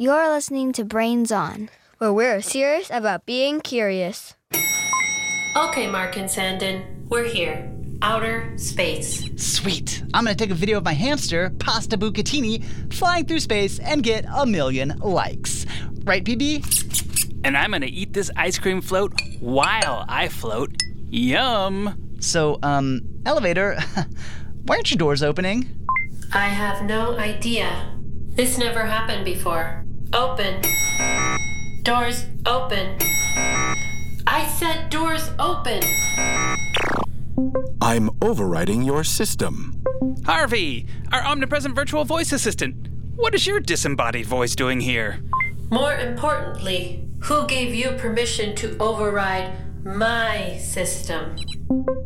You're listening to Brains On. where we're serious about being curious. Okay, Mark and Sanden, we're here. Outer space. Sweet. I'm gonna take a video of my hamster, Pasta Bucatini, flying through space and get a million likes. Right, PB? And I'm gonna eat this ice cream float while I float. Yum! So, um, elevator, why aren't your doors opening? I have no idea. This never happened before. Open. Doors open. I said doors open. I'm overriding your system. Harvey, our omnipresent virtual voice assistant. What is your disembodied voice doing here? More importantly, who gave you permission to override my system?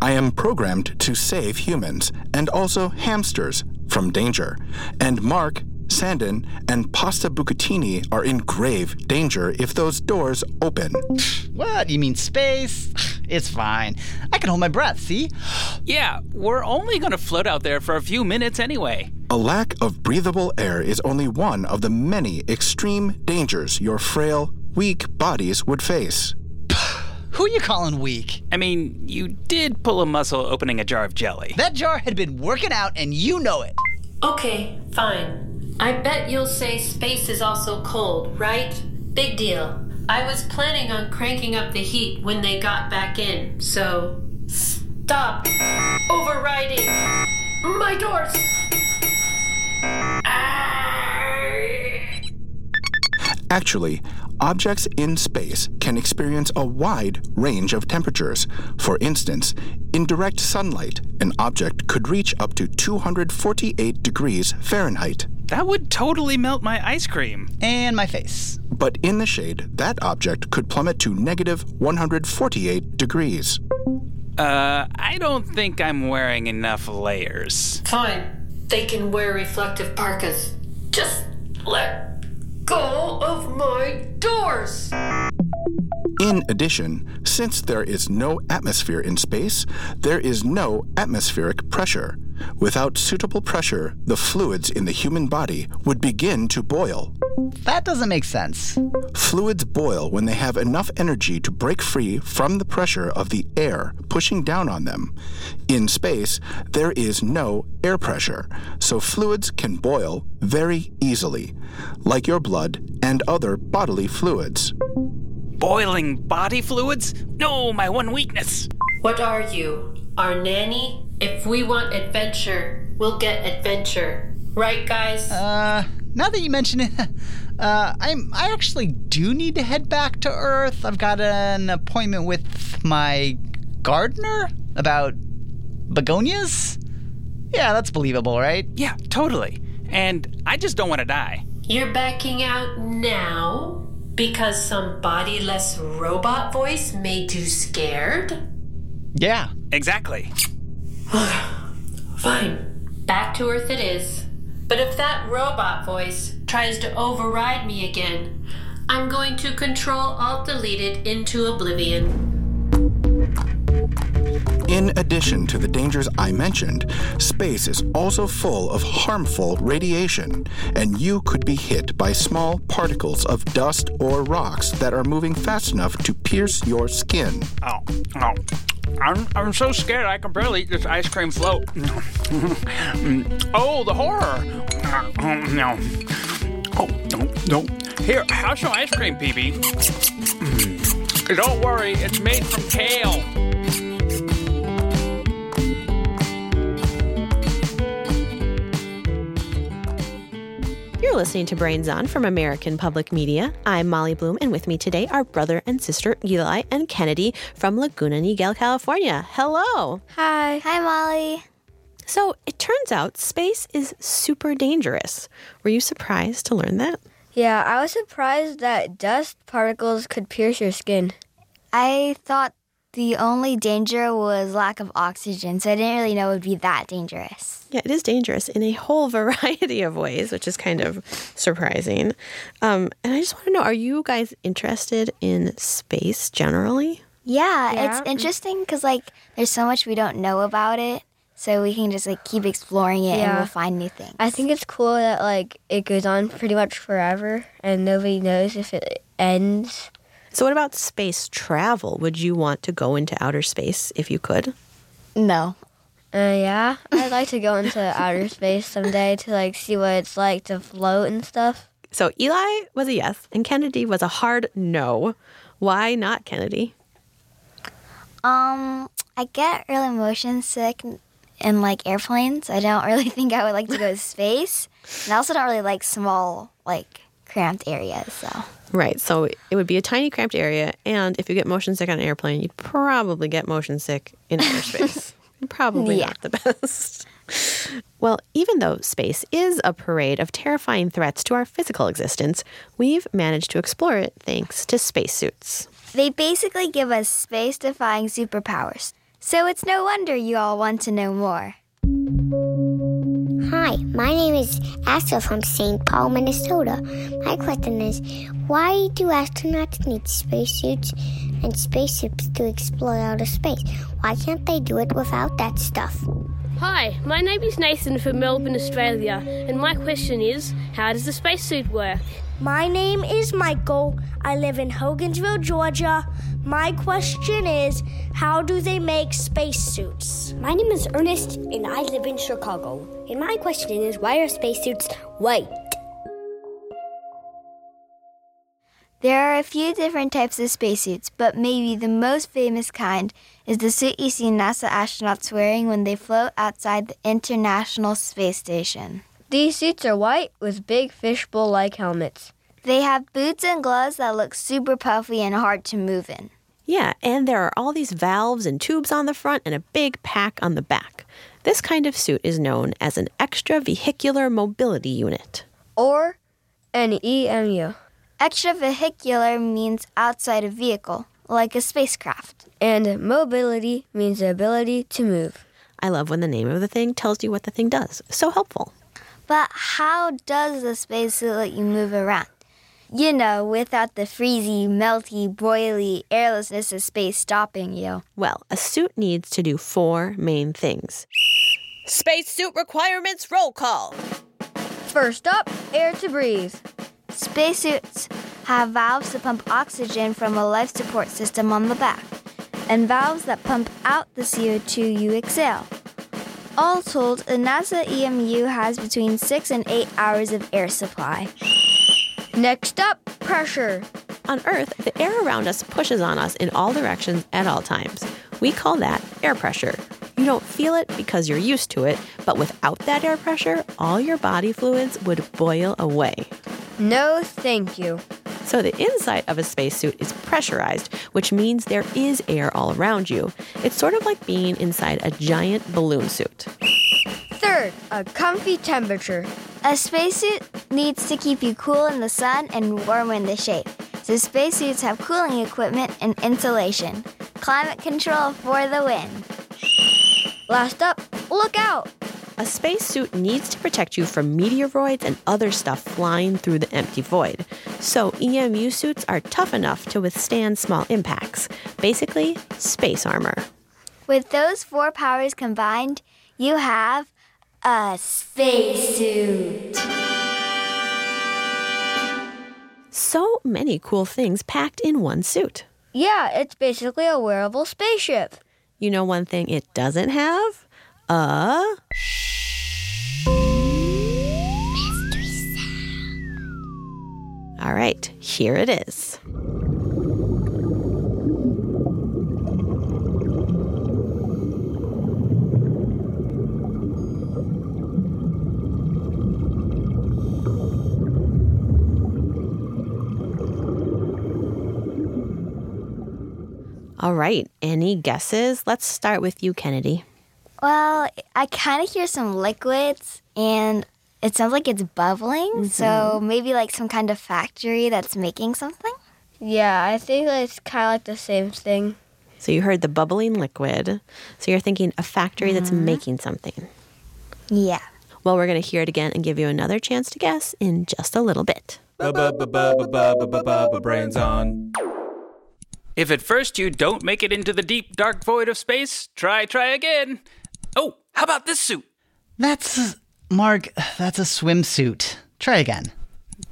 I am programmed to save humans and also hamsters from danger. And Mark, Sandon, and Pasta Bucatini are in grave danger if those doors open. What? You mean space? It's fine. I can hold my breath, see? Yeah, we're only gonna float out there for a few minutes anyway. A lack of breathable air is only one of the many extreme dangers your frail, weak bodies would face. Who are you calling weak? I mean, you did pull a muscle opening a jar of jelly. That jar had been working out and you know it. Okay, fine. I bet you'll say space is also cold, right? Big deal. I was planning on cranking up the heat when they got back in, so stop overriding my doors. Actually, objects in space can experience a wide range of temperatures. For instance, in direct sunlight, an object could reach up to 248 degrees Fahrenheit. That would totally melt my ice cream. And my face. But in the shade, that object could plummet to negative 148 degrees. Uh, I don't think I'm wearing enough layers. Fine. They can wear reflective parkas. Just let go of my doors. In addition, since there is no atmosphere in space, there is no atmospheric pressure. Without suitable pressure, the fluids in the human body would begin to boil. That doesn't make sense. Fluids boil when they have enough energy to break free from the pressure of the air pushing down on them. In space, there is no air pressure, so fluids can boil very easily, like your blood and other bodily fluids. Boiling body fluids? No, my one weakness. What are you? Our nanny? If we want adventure, we'll get adventure. Right, guys? Uh, now that you mention it, uh, I'm I actually do need to head back to Earth. I've got an appointment with my gardener about begonias. Yeah, that's believable, right? Yeah, totally. And I just don't want to die. You're backing out now because some bodiless robot voice made you scared? Yeah. Exactly. Fine. Back to Earth it is. But if that robot voice tries to override me again, I'm going to Control Alt Delete it into oblivion. In addition to the dangers I mentioned, space is also full of harmful radiation, and you could be hit by small particles of dust or rocks that are moving fast enough to pierce your skin. Oh, oh. I'm, I'm so scared I can barely eat this ice cream float. oh, the horror. Oh, no. Oh, no, no. Here, have some ice cream, PB. Don't worry, it's made from kale. You're listening to Brains On from American Public Media. I'm Molly Bloom, and with me today are brother and sister Eli and Kennedy from Laguna Niguel, California. Hello. Hi. Hi, Molly. So it turns out space is super dangerous. Were you surprised to learn that? Yeah, I was surprised that dust particles could pierce your skin. I thought the only danger was lack of oxygen, so I didn't really know it would be that dangerous. Yeah, it is dangerous in a whole variety of ways, which is kind of surprising. Um, and I just want to know are you guys interested in space generally? Yeah, Yeah. it's interesting because like there's so much we don't know about it. so we can just like keep exploring it and Yeah. we'll find new things. I think it's cool that like it goes on pretty much forever and nobody knows if it ends. So, what about space travel? Would you want to go into outer space if you could? no. Uh, yeah, I'd like to go into outer space someday to like see what it's like to float and stuff. So, Eli was a yes, and Kennedy was a hard no. Why not Kennedy? Um, I get really motion sick in like airplanes. I don't really think I would like to go to space. And I also don't really like small, like cramped areas. So Right. So it would be a tiny, cramped area. And if you get motion sick on an airplane, you'd probably get motion sick in outer space. probably Yeah. not the best. Well, even though space is a parade of terrifying threats to our physical existence, we've managed to explore it thanks to spacesuits. they basically give us space defying superpowers. So it's no wonder you all want to know more. Hi, my name is Axel from St. Paul, Minnesota. My question is why do astronauts need spacesuits and spaceships to explore outer space? Why can't they do it without that stuff? Hi, my name is Nathan from Melbourne, Australia, and my question is how does the spacesuit work? My name is Michael. I live in Hogansville, Georgia. My question is how do they make spacesuits? My name is Ernest and I live in Chicago. And my question is why are spacesuits white? There are a few different types of spacesuits, but maybe the most famous kind is the suit you see NASA astronauts wearing when they float outside the International Space Station. These suits are white with big fishbowl like helmets. They have boots and gloves that look super puffy and hard to move in. Yeah, and there are all these valves and tubes on the front and a big pack on the back. This kind of suit is known as an extravehicular mobility unit. Or an EMU. Extravehicular means outside a vehicle, like a spacecraft. And mobility means the ability to move. I love when the name of the thing tells you what the thing does. So helpful. But how does the spacesuit let you move around? You know, without the freezy, melty, boily airlessness of space stopping you. Well, a suit needs to do four main things. Spacesuit requirements roll call. First up, air to breathe. Spacesuits have valves to pump oxygen from a life support system on the back, and valves that pump out the CO2 you exhale. All told, a NASA EMU has between 6 and 8 hours of air supply. Next up, pressure. On Earth, the air around us pushes on us in all directions at all times. We call that air pressure. You don't feel it because you're used to it, but without that air pressure, all your body fluids would boil away. No, thank you. So the inside of a spacesuit is pressurized, which means there is air all around you. It's sort of like being inside a giant balloon suit. Third, a comfy temperature. A spacesuit needs to keep you cool in the sun and warm in the shade. So spacesuits have cooling equipment and insulation. Climate control for the win. Last up, look out. A spacesuit needs to protect you from meteoroids and other stuff flying through the empty void. So EMU suits are tough enough to withstand small impacts. Basically, space armor. With those four powers combined, you have a spacesuit. So many cool things packed in one suit. Yeah, it's basically a wearable spaceship. You know one thing it doesn't have? A All right, here it is. All right, any guesses? Let's start with you, Kennedy. Well, I kind of hear some liquids and it sounds like it's bubbling. Mm-hmm. So maybe like some kind of factory that's making something? Yeah, I think it's kind of like the same thing. So you heard the bubbling liquid. So you're thinking a factory that's mm-hmm. making something. Yeah. Well, we're going to hear it again and give you another chance to guess in just a little bit. Brains on. If at first you don't make it into the deep, dark void of space, try, try again. Oh, how about this suit? That's. Mark, that's a swimsuit. Try again.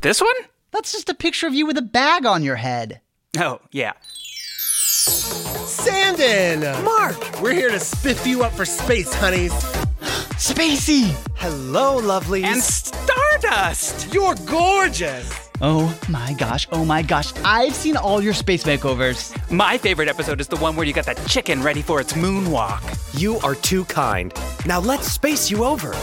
This one? That's just a picture of you with a bag on your head. Oh, yeah. Sanden! Mark! We're here to spiff you up for space, honeys. Spacey! Hello, lovelies. And Stardust! You're gorgeous! Oh my gosh, oh my gosh. I've seen all your space makeovers. My favorite episode is the one where you got that chicken ready for its moonwalk. You are too kind. Now let's space you over.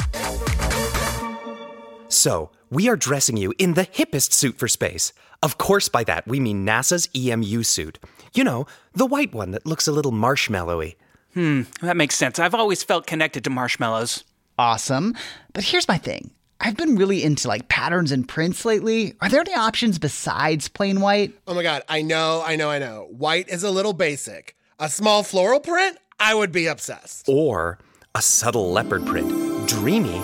So, we are dressing you in the hippest suit for space. Of course, by that, we mean NASA's EMU suit. You know, the white one that looks a little marshmallowy. Hmm, that makes sense. I've always felt connected to marshmallows. Awesome. But here's my thing I've been really into like patterns and prints lately. Are there any options besides plain white? Oh my god, I know, I know, I know. White is a little basic. A small floral print? I would be obsessed. Or a subtle leopard print. Dreamy.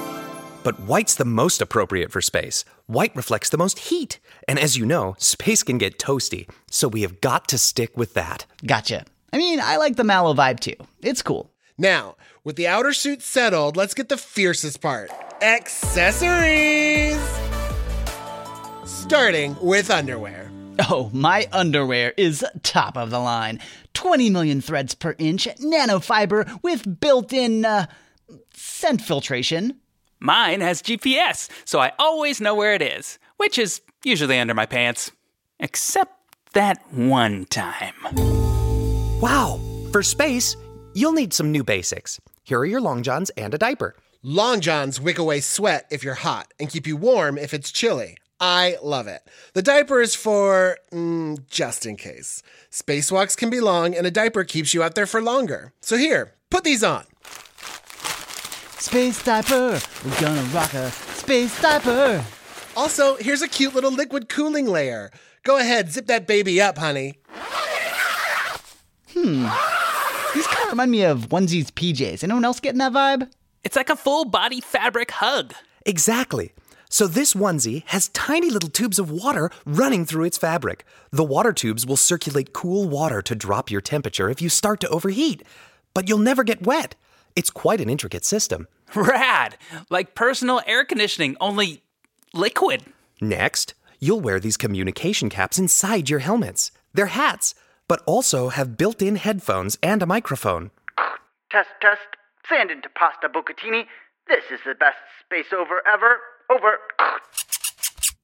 But white's the most appropriate for space. White reflects the most heat. And as you know, space can get toasty. So we have got to stick with that. Gotcha. I mean, I like the mallow vibe too. It's cool. Now, with the outer suit settled, let's get the fiercest part accessories! Starting with underwear. Oh, my underwear is top of the line. 20 million threads per inch, nanofiber with built in uh, scent filtration. Mine has GPS, so I always know where it is, which is usually under my pants. Except that one time. Wow! For space, you'll need some new basics. Here are your long johns and a diaper. Long johns wick away sweat if you're hot and keep you warm if it's chilly. I love it. The diaper is for mm, just in case. Spacewalks can be long, and a diaper keeps you out there for longer. So here, put these on. Space diaper, we're gonna rock a space diaper. Also, here's a cute little liquid cooling layer. Go ahead, zip that baby up, honey. Hmm. These kind of remind me of onesies PJs. Anyone else getting that vibe? It's like a full body fabric hug. Exactly. So this onesie has tiny little tubes of water running through its fabric. The water tubes will circulate cool water to drop your temperature if you start to overheat. But you'll never get wet. It's quite an intricate system. Rad! Like personal air conditioning, only liquid. Next, you'll wear these communication caps inside your helmets. They're hats, but also have built in headphones and a microphone. Test, test. Sand into pasta bucatini. This is the best space over ever. Over.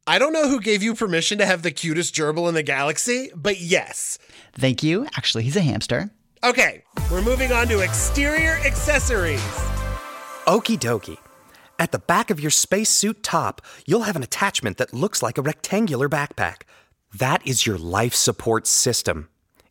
I don't know who gave you permission to have the cutest gerbil in the galaxy, but yes. Thank you. Actually, he's a hamster. Okay, we're moving on to exterior accessories. Okie dokie. At the back of your spacesuit top, you'll have an attachment that looks like a rectangular backpack. That is your life support system.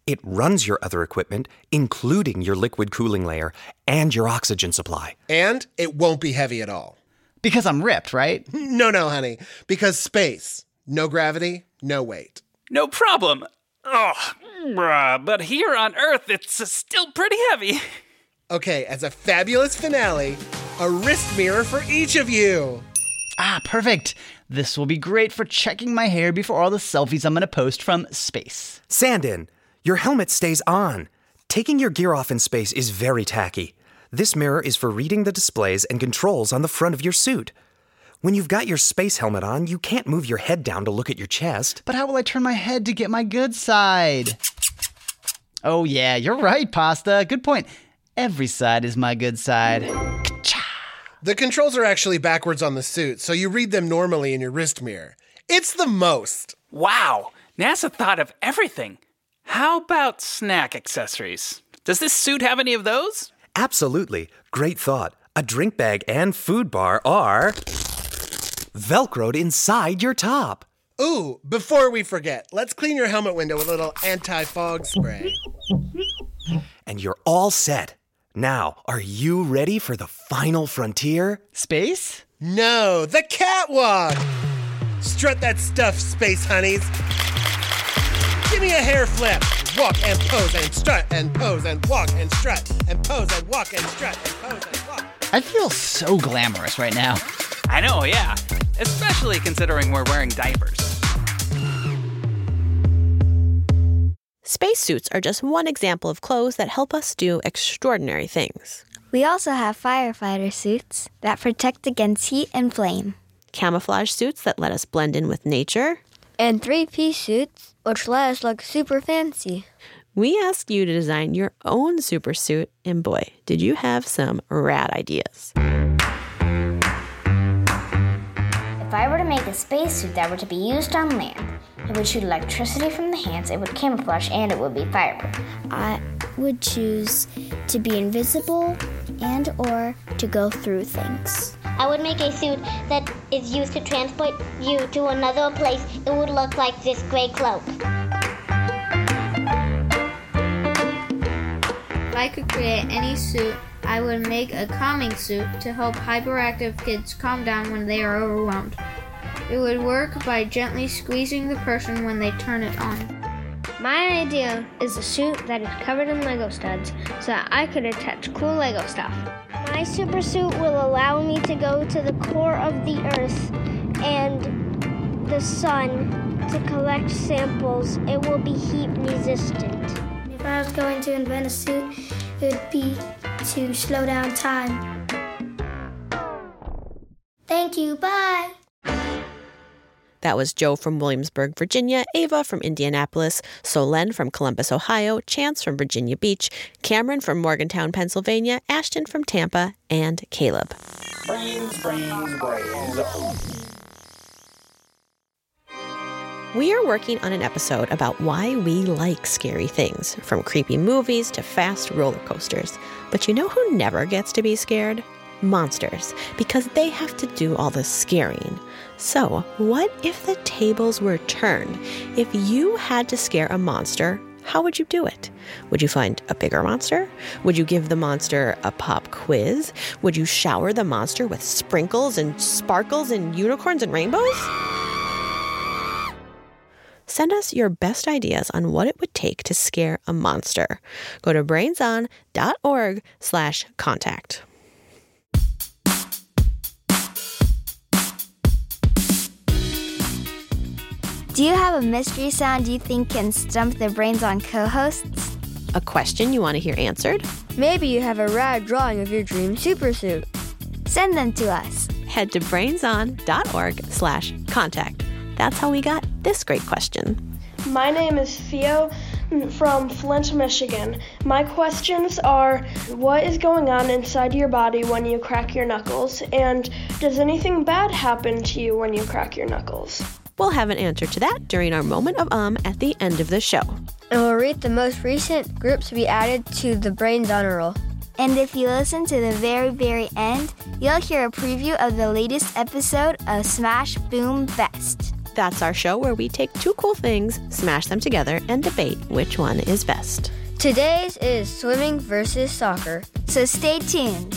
It runs your other equipment, including your liquid cooling layer and your oxygen supply. And it won't be heavy at all. Because I'm ripped, right? No, no, honey. Because space. No gravity, no weight. No problem. Oh, bruh, but here on Earth, it's uh, still pretty heavy. Okay, as a fabulous finale, a wrist mirror for each of you. Ah, perfect. This will be great for checking my hair before all the selfies I'm going to post from space. Sanden, your helmet stays on. Taking your gear off in space is very tacky. This mirror is for reading the displays and controls on the front of your suit. When you've got your space helmet on, you can't move your head down to look at your chest. But how will I turn my head to get my good side? Oh, yeah, you're right, Pasta. Good point. Every side is my good side. The controls are actually backwards on the suit, so you read them normally in your wrist mirror. It's the most. Wow, NASA thought of everything. How about snack accessories? Does this suit have any of those? Absolutely. Great thought. A drink bag and food bar are velcroed inside your top. Ooh, before we forget, let's clean your helmet window with a little anti fog spray. And you're all set. Now, are you ready for the final frontier? Space? No, the catwalk! Strut that stuff, space honeys. Give me a hair flip. Walk and pose and strut and pose and walk and strut and pose and walk and strut and pose and walk. I feel so glamorous right now. I know, yeah. Especially considering we're wearing diapers. Spacesuits are just one example of clothes that help us do extraordinary things. We also have firefighter suits that protect against heat and flame, camouflage suits that let us blend in with nature, and three piece suits which let us look super fancy. We asked you to design your own super suit, and boy, did you have some rad ideas. If I were to make a spacesuit that were to be used on land, it would shoot electricity from the hands, it would camouflage, and it would be fireproof. I would choose to be invisible and or to go through things. I would make a suit that is used to transport you to another place. It would look like this gray cloak. If I could create any suit, I would make a calming suit to help hyperactive kids calm down when they are overwhelmed. It would work by gently squeezing the person when they turn it on. My idea is a suit that is covered in Lego studs so that I could attach cool Lego stuff. My super suit will allow me to go to the core of the earth and the sun to collect samples. It will be heat resistant. If I was going to invent a suit, it would be to slow down time. Thank you. Bye. That was Joe from Williamsburg, Virginia, Ava from Indianapolis, Solen from Columbus, Ohio, Chance from Virginia Beach, Cameron from Morgantown, Pennsylvania, Ashton from Tampa, and Caleb. Brains, brains, brains. We are working on an episode about why we like scary things, from creepy movies to fast roller coasters. But you know who never gets to be scared? Monsters, because they have to do all the scaring. So, what if the tables were turned? If you had to scare a monster, how would you do it? Would you find a bigger monster? Would you give the monster a pop quiz? Would you shower the monster with sprinkles and sparkles and unicorns and rainbows? Send us your best ideas on what it would take to scare a monster. Go to brainson.org slash contact. Do you have a mystery sound you think can stump the brains on co hosts? A question you want to hear answered? Maybe you have a rad drawing of your dream supersuit. Send them to us. Head to brainson.org slash contact. That's how we got this great question. My name is Theo mm, from Flint, Michigan. My questions are what is going on inside your body when you crack your knuckles? And does anything bad happen to you when you crack your knuckles? We'll have an answer to that during our moment of um at the end of the show. And we'll read the most recent groups to be added to the Brains Honor Roll. And if you listen to the very, very end, you'll hear a preview of the latest episode of Smash Boom Best. That's our show where we take two cool things, smash them together, and debate which one is best. Today's is swimming versus soccer. So stay tuned.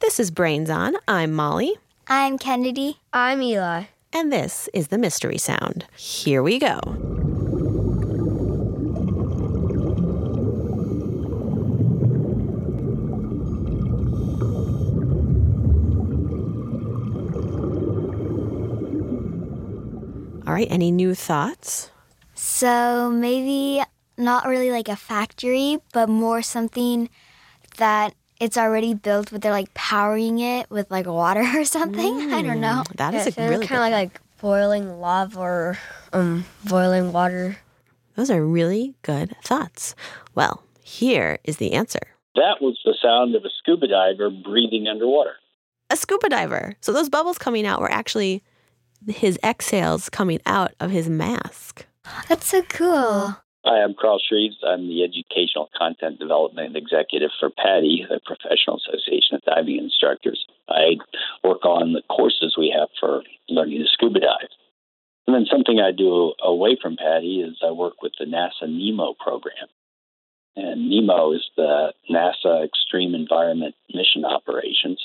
This is Brains On. I'm Molly. I'm Kennedy. I'm Eli. And this is the Mystery Sound. Here we go. All right, any new thoughts? So maybe not really like a factory, but more something that it's already built, but they're like powering it with like water or something. I don't know. That is Yeah, a really kind of like, like boiling lava or um boiling water. Those are really good thoughts. Well, here is the answer. That was the sound of a scuba diver breathing underwater. A scuba diver. So those bubbles coming out were actually his exhales coming out of his mask. That's so cool. Hi, I'm Karl Shreeves. I'm the Educational Content Development Executive for PADI, the Professional Association of Diving Instructors. I work on the courses we have for learning to scuba dive. And then something I do away from PADI is I work with the NASA NEMO program. And NEMO is the NASA Extreme Environment Mission Operations.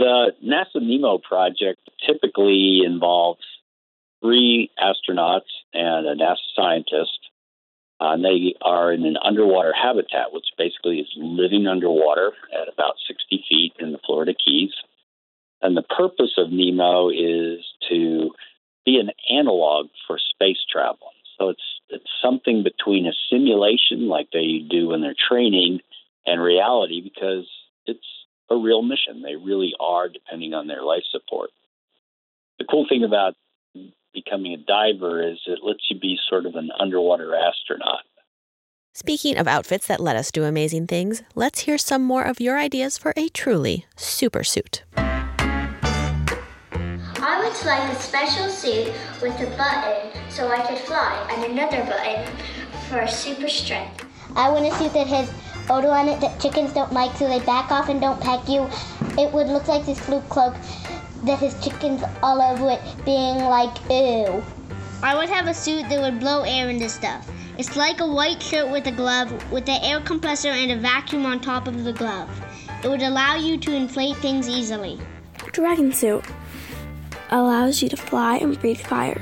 The NASA NEMO project typically involves three astronauts and a NASA scientist. Uh, and they are in an underwater habitat, which basically is living underwater at about 60 feet in the Florida Keys. And the purpose of NEMO is to be an analog for space travel. So it's it's something between a simulation like they do in they're training and reality because it's a real mission. They really are depending on their life support. The cool thing about becoming a diver is it lets you be sort of an underwater astronaut. Speaking of outfits that let us do amazing things, let's hear some more of your ideas for a truly super suit. I would like a special suit with a button so I could fly, and another button for super strength. I want a suit that has odor on it that chickens don't like so they back off and don't peck you. It would look like this blue cloak that has chickens all over it being like, ew. I would have a suit that would blow air into stuff. It's like a white shirt with a glove with an air compressor and a vacuum on top of the glove. It would allow you to inflate things easily. Dragon suit allows you to fly and breathe fire.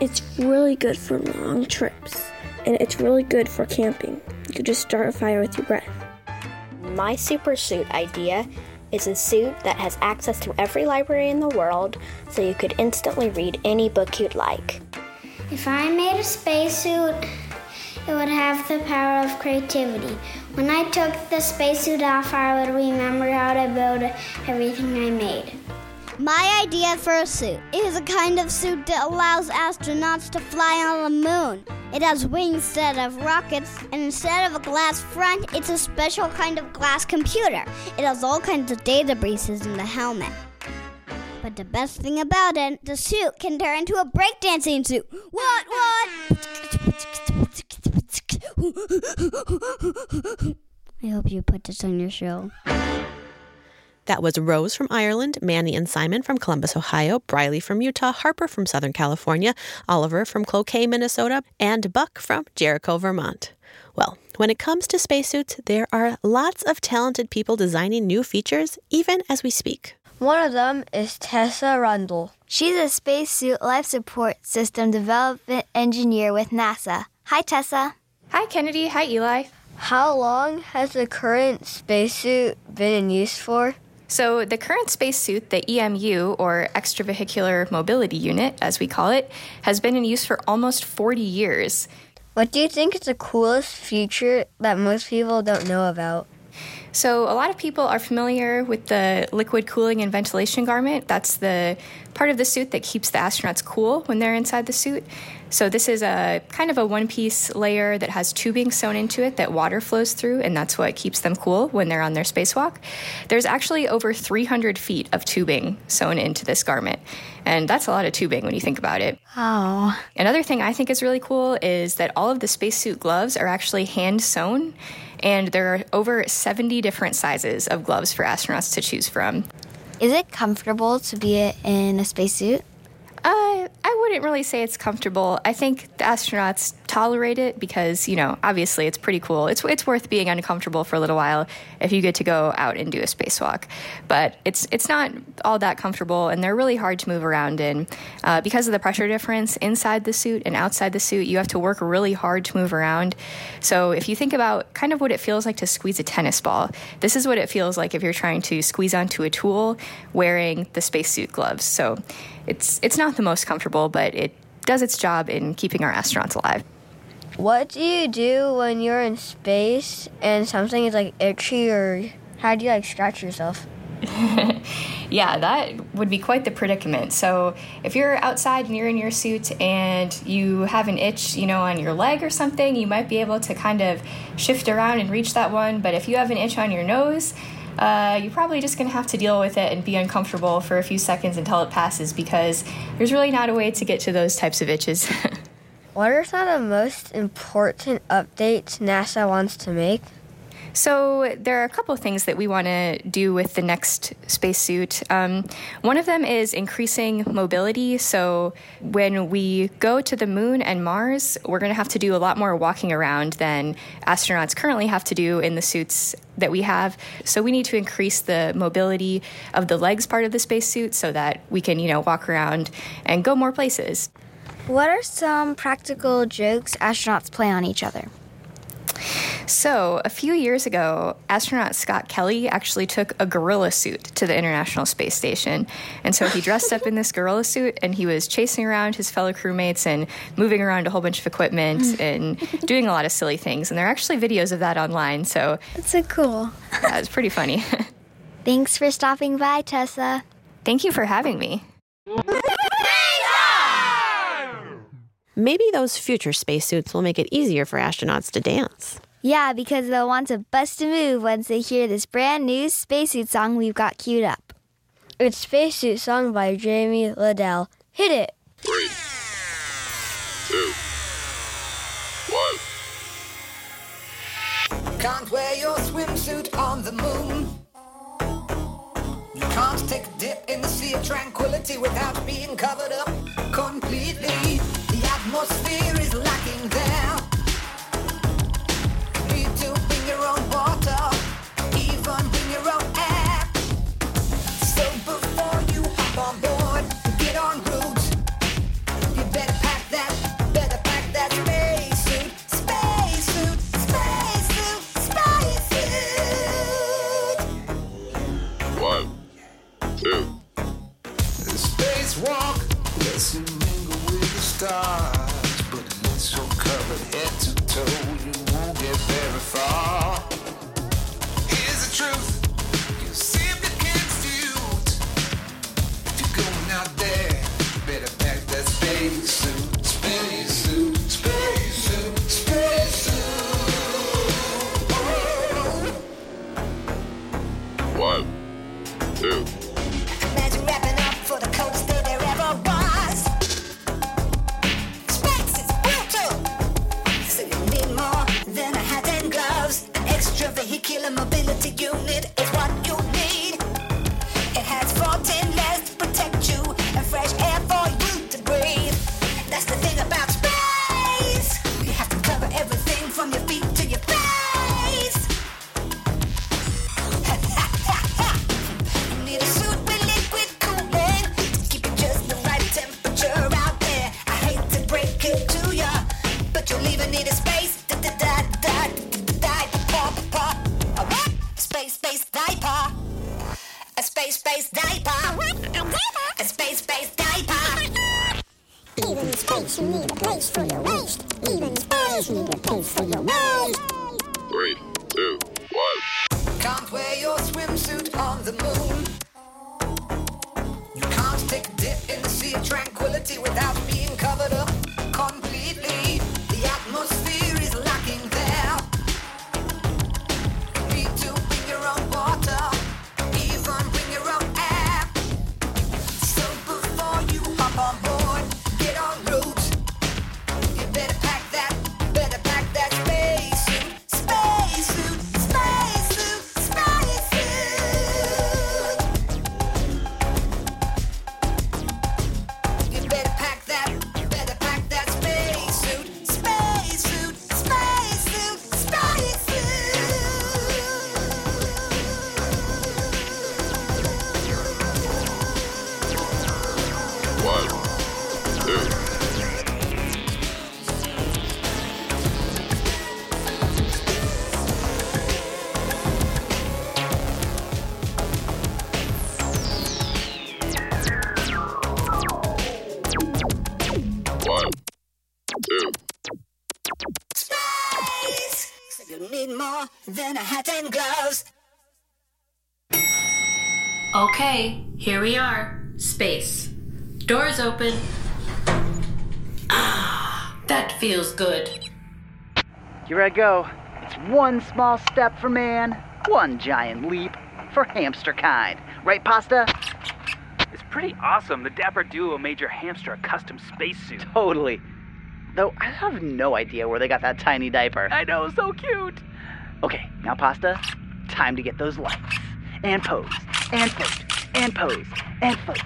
It's really good for long trips, and it's really good for camping. You could just start a fire with your breath. My super suit idea is a suit that has access to every library in the world so you could instantly read any book you'd like. If I made a spacesuit, it would have the power of creativity. When I took the spacesuit off, I would remember how to build everything I made. My idea for a suit is a kind of suit that allows astronauts to fly on the moon. It has wings instead of rockets, and instead of a glass front, it's a special kind of glass computer. It has all kinds of databases in the helmet. But the best thing about it, the suit can turn into a breakdancing suit. What, what? I hope you put this on your show. That was Rose from Ireland, Manny and Simon from Columbus, Ohio, Briley from Utah, Harper from Southern California, Oliver from Cloquet, Minnesota, and Buck from Jericho, Vermont. Well, when it comes to spacesuits, there are lots of talented people designing new features even as we speak. One of them is Tessa Rundle. She's a spacesuit life support system development engineer with NASA. Hi, Tessa. Hi, Kennedy. Hi, Eli. How long has the current spacesuit been in use for? So, the current spacesuit, the EMU, or Extravehicular Mobility Unit, as we call it, has been in use for almost 40 years. What do you think is the coolest feature that most people don't know about? So, a lot of people are familiar with the liquid cooling and ventilation garment. That's the part of the suit that keeps the astronauts cool when they're inside the suit. So, this is a kind of a one piece layer that has tubing sewn into it that water flows through, and that's what keeps them cool when they're on their spacewalk. There's actually over 300 feet of tubing sewn into this garment, and that's a lot of tubing when you think about it. Oh. Another thing I think is really cool is that all of the spacesuit gloves are actually hand sewn and there are over 70 different sizes of gloves for astronauts to choose from. Is it comfortable to be in a spacesuit? Wouldn't really say it's comfortable. I think the astronauts tolerate it because, you know, obviously it's pretty cool. It's it's worth being uncomfortable for a little while if you get to go out and do a spacewalk. But it's it's not all that comfortable, and they're really hard to move around in uh, because of the pressure difference inside the suit and outside the suit. You have to work really hard to move around. So if you think about kind of what it feels like to squeeze a tennis ball, this is what it feels like if you're trying to squeeze onto a tool wearing the spacesuit gloves. So it's it's not the most comfortable, but it does its job in keeping our astronauts alive. What do you do when you're in space and something is like itchy or how do you like scratch yourself? yeah, that would be quite the predicament. So, if you're outside and you're in your suit and you have an itch, you know, on your leg or something, you might be able to kind of shift around and reach that one. But if you have an itch on your nose, uh, you're probably just going to have to deal with it and be uncomfortable for a few seconds until it passes because there's really not a way to get to those types of itches. what are some of the most important updates NASA wants to make? So, there are a couple things that we want to do with the next spacesuit. Um, one of them is increasing mobility. So, when we go to the moon and Mars, we're going to have to do a lot more walking around than astronauts currently have to do in the suits that we have. So, we need to increase the mobility of the legs part of the spacesuit so that we can, you know, walk around and go more places. What are some practical jokes astronauts play on each other? So, a few years ago, astronaut Scott Kelly actually took a gorilla suit to the International Space Station. And so he dressed up in this gorilla suit and he was chasing around his fellow crewmates and moving around a whole bunch of equipment and doing a lot of silly things. And there are actually videos of that online. So, That's so cool. yeah, it's pretty funny. Thanks for stopping by, Tessa. Thank you for having me. Maybe those future spacesuits will make it easier for astronauts to dance. Yeah, because they'll want to bust a move once they hear this brand new spacesuit song we've got queued up. It's Spacesuit Song by Jamie Lidell. Hit it! Three, two, one. Can't wear your swimsuit on the moon. You can't take a dip in the sea of tranquility without being covered up completely. Atmosphere is go. It's one small step for man, one giant leap for hamster kind. Right, Pasta? It's pretty awesome. The Dapper Duo made your hamster a custom spacesuit. Totally. Though I have no idea where they got that tiny diaper. I know, so cute. Okay, now pasta, time to get those lights. And pose, and float, and pose, and float.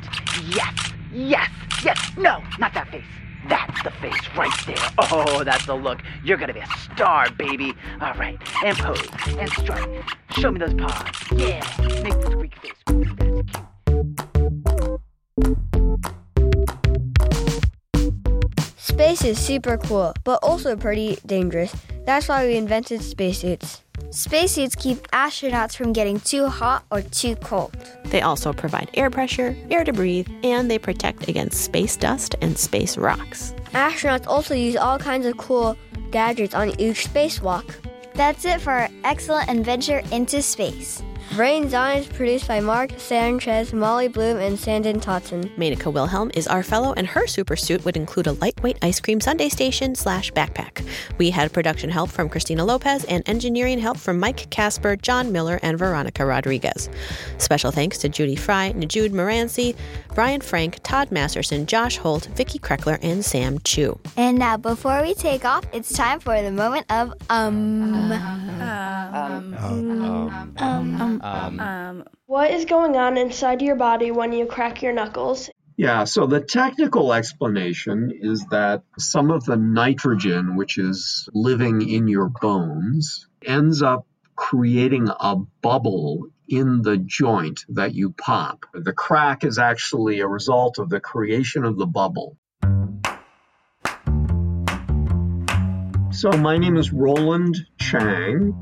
Yes, yes, yes. No, not that face. That's the face right there. Oh, that's the look. You're gonna be a star, baby. All right, and pose, and strut. Show me those paws. Yeah, make the squeak face. Space is super cool, but also pretty dangerous. That's why we invented spacesuits. Spacesuits keep astronauts from getting too hot or too cold. They also provide air pressure, air to breathe, and they protect against space dust and space rocks. Astronauts also use all kinds of cool gadgets on each spacewalk. That's it for our excellent adventure into space. Brains On is produced by Mark Sanchez, Molly Bloom, and Sanden Totten. Manica Wilhelm is our fellow, and her super suit would include a lightweight ice cream sundae station slash backpack. We had production help from Christina Lopez and engineering help from Mike Casper, John Miller, and Veronica Rodriguez. Special thanks to Judy Fry, Najude Moranci, Brian Frank, Todd Masterson, Josh Holt, Vicky Kreckler, and Sam Chu. And now, before we take off, it's time for the moment of um. Um, um, um, um, Um, um, what is going on inside your body when you crack your knuckles? Yeah, so the technical explanation is that some of the nitrogen, which is living in your bones, ends up creating a bubble in the joint that you pop. The crack is actually a result of the creation of the bubble. So, my name is Rowland Chang.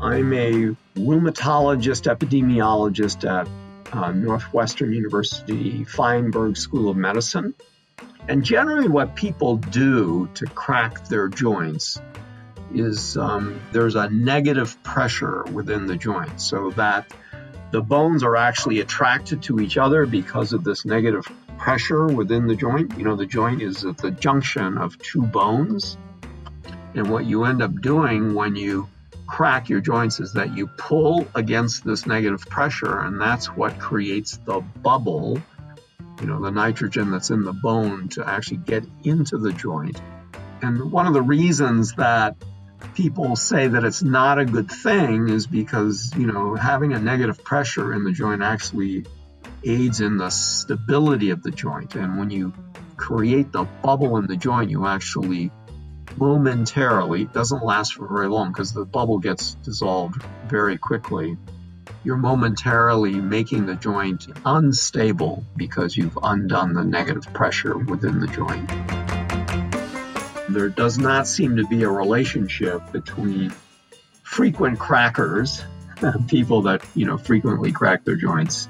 I'm a rheumatologist, epidemiologist at uh, Northwestern University Feinberg School of Medicine. And generally, what people do to crack their joints is um, there's a negative pressure within the joint so that the bones are actually attracted to each other because of this negative pressure within the joint. You know, the joint is at the junction of two bones. And what you end up doing when you crack your joints is that you pull against this negative pressure, and that's what creates the bubble, you know, the nitrogen that's in the bone to actually get into the joint. And one of the reasons that people say that it's not a good thing is because, you know, having a negative pressure in the joint actually aids in the stability of the joint. And when you create the bubble in the joint, you actually momentarily, doesn't last for very long because the bubble gets dissolved very quickly. You're momentarily making the joint unstable because you've undone the negative pressure within the joint. There does not seem to be a relationship between frequent crackers, people that, you know, frequently crack their joints,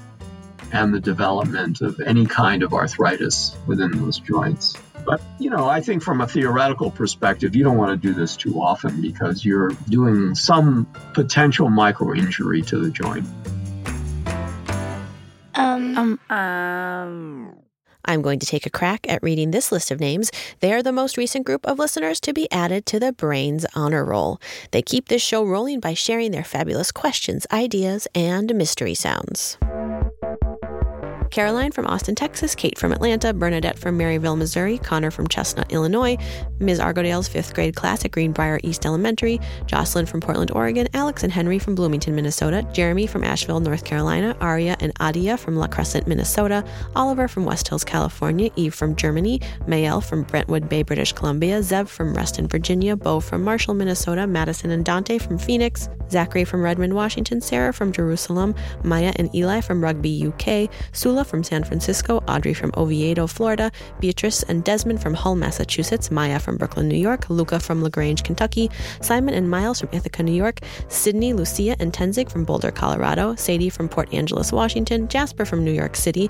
and the development of any kind of arthritis within those joints. But, you know, I think from a theoretical perspective, you don't want to do this too often because you're doing some potential micro injury to the joint. Um, um, um. I'm going to take a crack at reading this list of names. They are the most recent group of listeners to be added to the Brains Honor Roll. They keep this show rolling by sharing their fabulous questions, ideas, and mystery sounds. Caroline from Austin, Texas, Kate from Atlanta, Bernadette from Maryville, Missouri, Connor from Chestnut, Illinois, Ms. Argodale's fifth grade class at Greenbrier East Elementary, Jocelyn from Portland, Oregon, Alex and Henry from Bloomington, Minnesota, Jeremy from Asheville, North Carolina, Aria and Adia from La Crescent, Minnesota, Oliver from West Hills, California, Eve from Germany, Mayel from Brentwood Bay, British Columbia, Zev from Reston, Virginia, Bo from Marshall, Minnesota, Madison and Dante from Phoenix, Zachary from Redmond, Washington, Sarah from Jerusalem, Maya and Eli from Rugby, UK, Sula from San Francisco, Audrey from Oviedo, Florida, Beatrice and Desmond from Hull, Massachusetts, Maya from Brooklyn, New York, Luca from LaGrange, Kentucky, Simon and Miles from Ithaca, New York, Sydney, Lucia, and Tenzig from Boulder, Colorado, Sadie from Port Angeles, Washington, Jasper from New York City,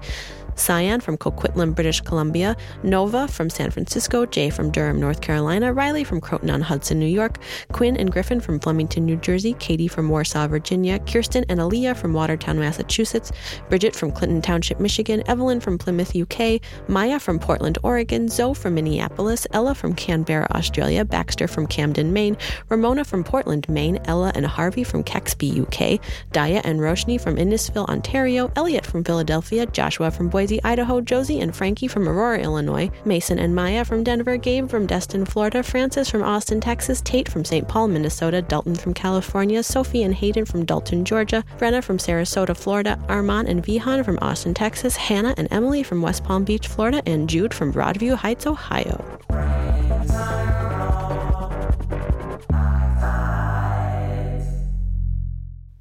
Cyan from Coquitlam, British Columbia, Nova from San Francisco, Jay from Durham, North Carolina, Riley from Croton on Hudson, New York, Quinn and Griffin from Flemington, New Jersey, Katie from Warsaw, Virginia, Kirsten and Aaliyah from Watertown, Massachusetts, Bridget from Clinton Township, Michigan, Evelyn from Plymouth, UK, Maya from Portland, Oregon, Zoe from Minneapolis, Ella from Canberra, Australia, Baxter from Camden, Maine, Ramona from Portland, Maine, Ella and Harvey from Caxby, UK, Daya and Roshni from Innisfil, Ontario, Elliot from Philadelphia, Joshua from Boise Boise, Idaho, Josie and Frankie from Aurora, Illinois, Mason and Maya from Denver, Gabe from Destin, Florida, Francis from Austin, Texas, Tate from St. Paul, Minnesota, Dalton from California, Sophie and Hayden from Dalton, Georgia, Brenna from Sarasota, Florida, Armand and Vihan from Austin, Texas, Hannah and Emily from West Palm Beach, Florida, and Jude from Broadview Heights, Ohio.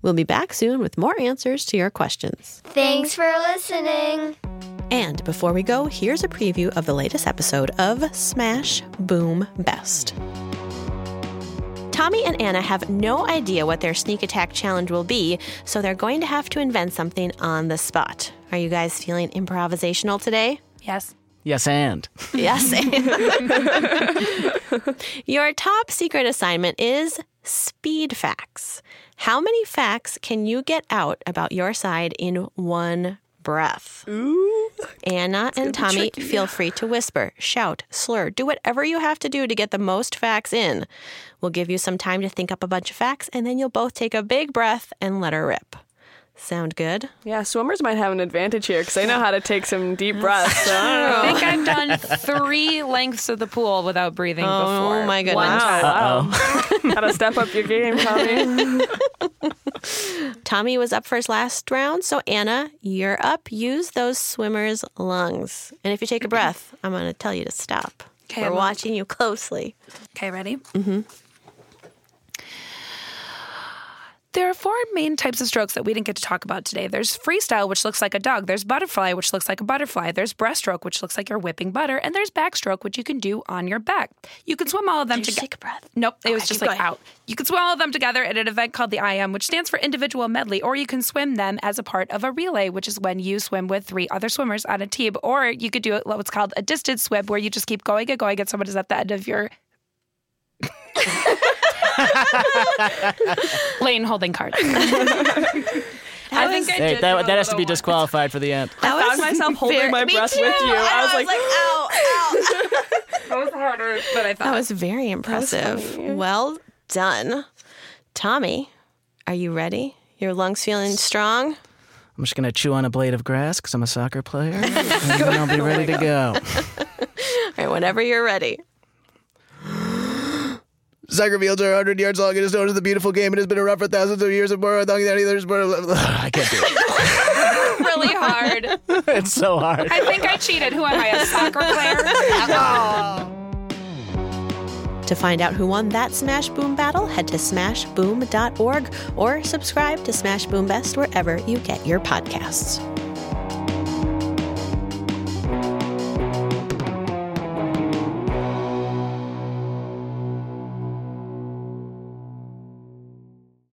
We'll be back soon with more answers to your questions. Thanks for listening. And before we go, here's a preview of the latest episode of Smash Boom Best. Tommy and Anna have no idea what their sneak attack challenge will be, so they're going to have to invent something on the spot. Are you guys feeling improvisational today? Yes. Yes, and. Yes. And. Your top secret assignment is speed facts. How many facts can you get out about your side in one breath? Ooh. Anna and Tommy, feel free to whisper, shout, slur, do whatever you have to do to get the most facts in. We'll give you some time to think up a bunch of facts, and then you'll both take a big breath and let her rip. Sound good? Yeah, swimmers might have an advantage here because they know how to take some deep breaths. So I I don't know. think I've done three lengths of the pool without breathing Oh, before. Oh my goodness. One time. Wow. Gotta step up your game, Tommy. Tommy was up first last round, so Anna, you're up. Use those swimmers' lungs. And if you take a breath, I'm going to tell you to stop. 'Kay, We're I'm up. watching you closely. Okay, ready? Mm-hmm. There are four main types of strokes that we didn't get to talk about today. There's freestyle, which looks like a dog. There's butterfly, which looks like a butterfly. There's breaststroke, which looks like you're whipping butter. And there's backstroke, which you can do on your back. You can swim all of them together. Take a breath. Nope, it was just like going. out. You can swim all of them together at an event called the IM, which stands for individual medley, or you can swim them as a part of a relay, which is when you swim with three other swimmers on a team, or you could do what's called a distance swim, where you just keep going and going, and someone is at the end of your lane holding card. I think I Hey, did that, that has to be one. disqualified for the end. I found myself holding very- my me breath too. with you. I I was like, ow, ow. That was harder than I thought. That was very impressive. funny. well done. Tommy, are you ready? Your lungs feeling strong? I'm just going to chew on a blade of grass because I'm a soccer player. and then I'll be ready to go. All right, whenever you're ready. Soccer fields are 100 yards long. It is known as the beautiful game. It has been around for thousands of years and more. Long than either sport. I can't do it. really hard. It's so hard. I think I cheated. Who am I, a soccer player? Oh. To find out who won that Smash Boom battle, head to smashboom.org or subscribe to Smash Boom Best wherever you get your podcasts.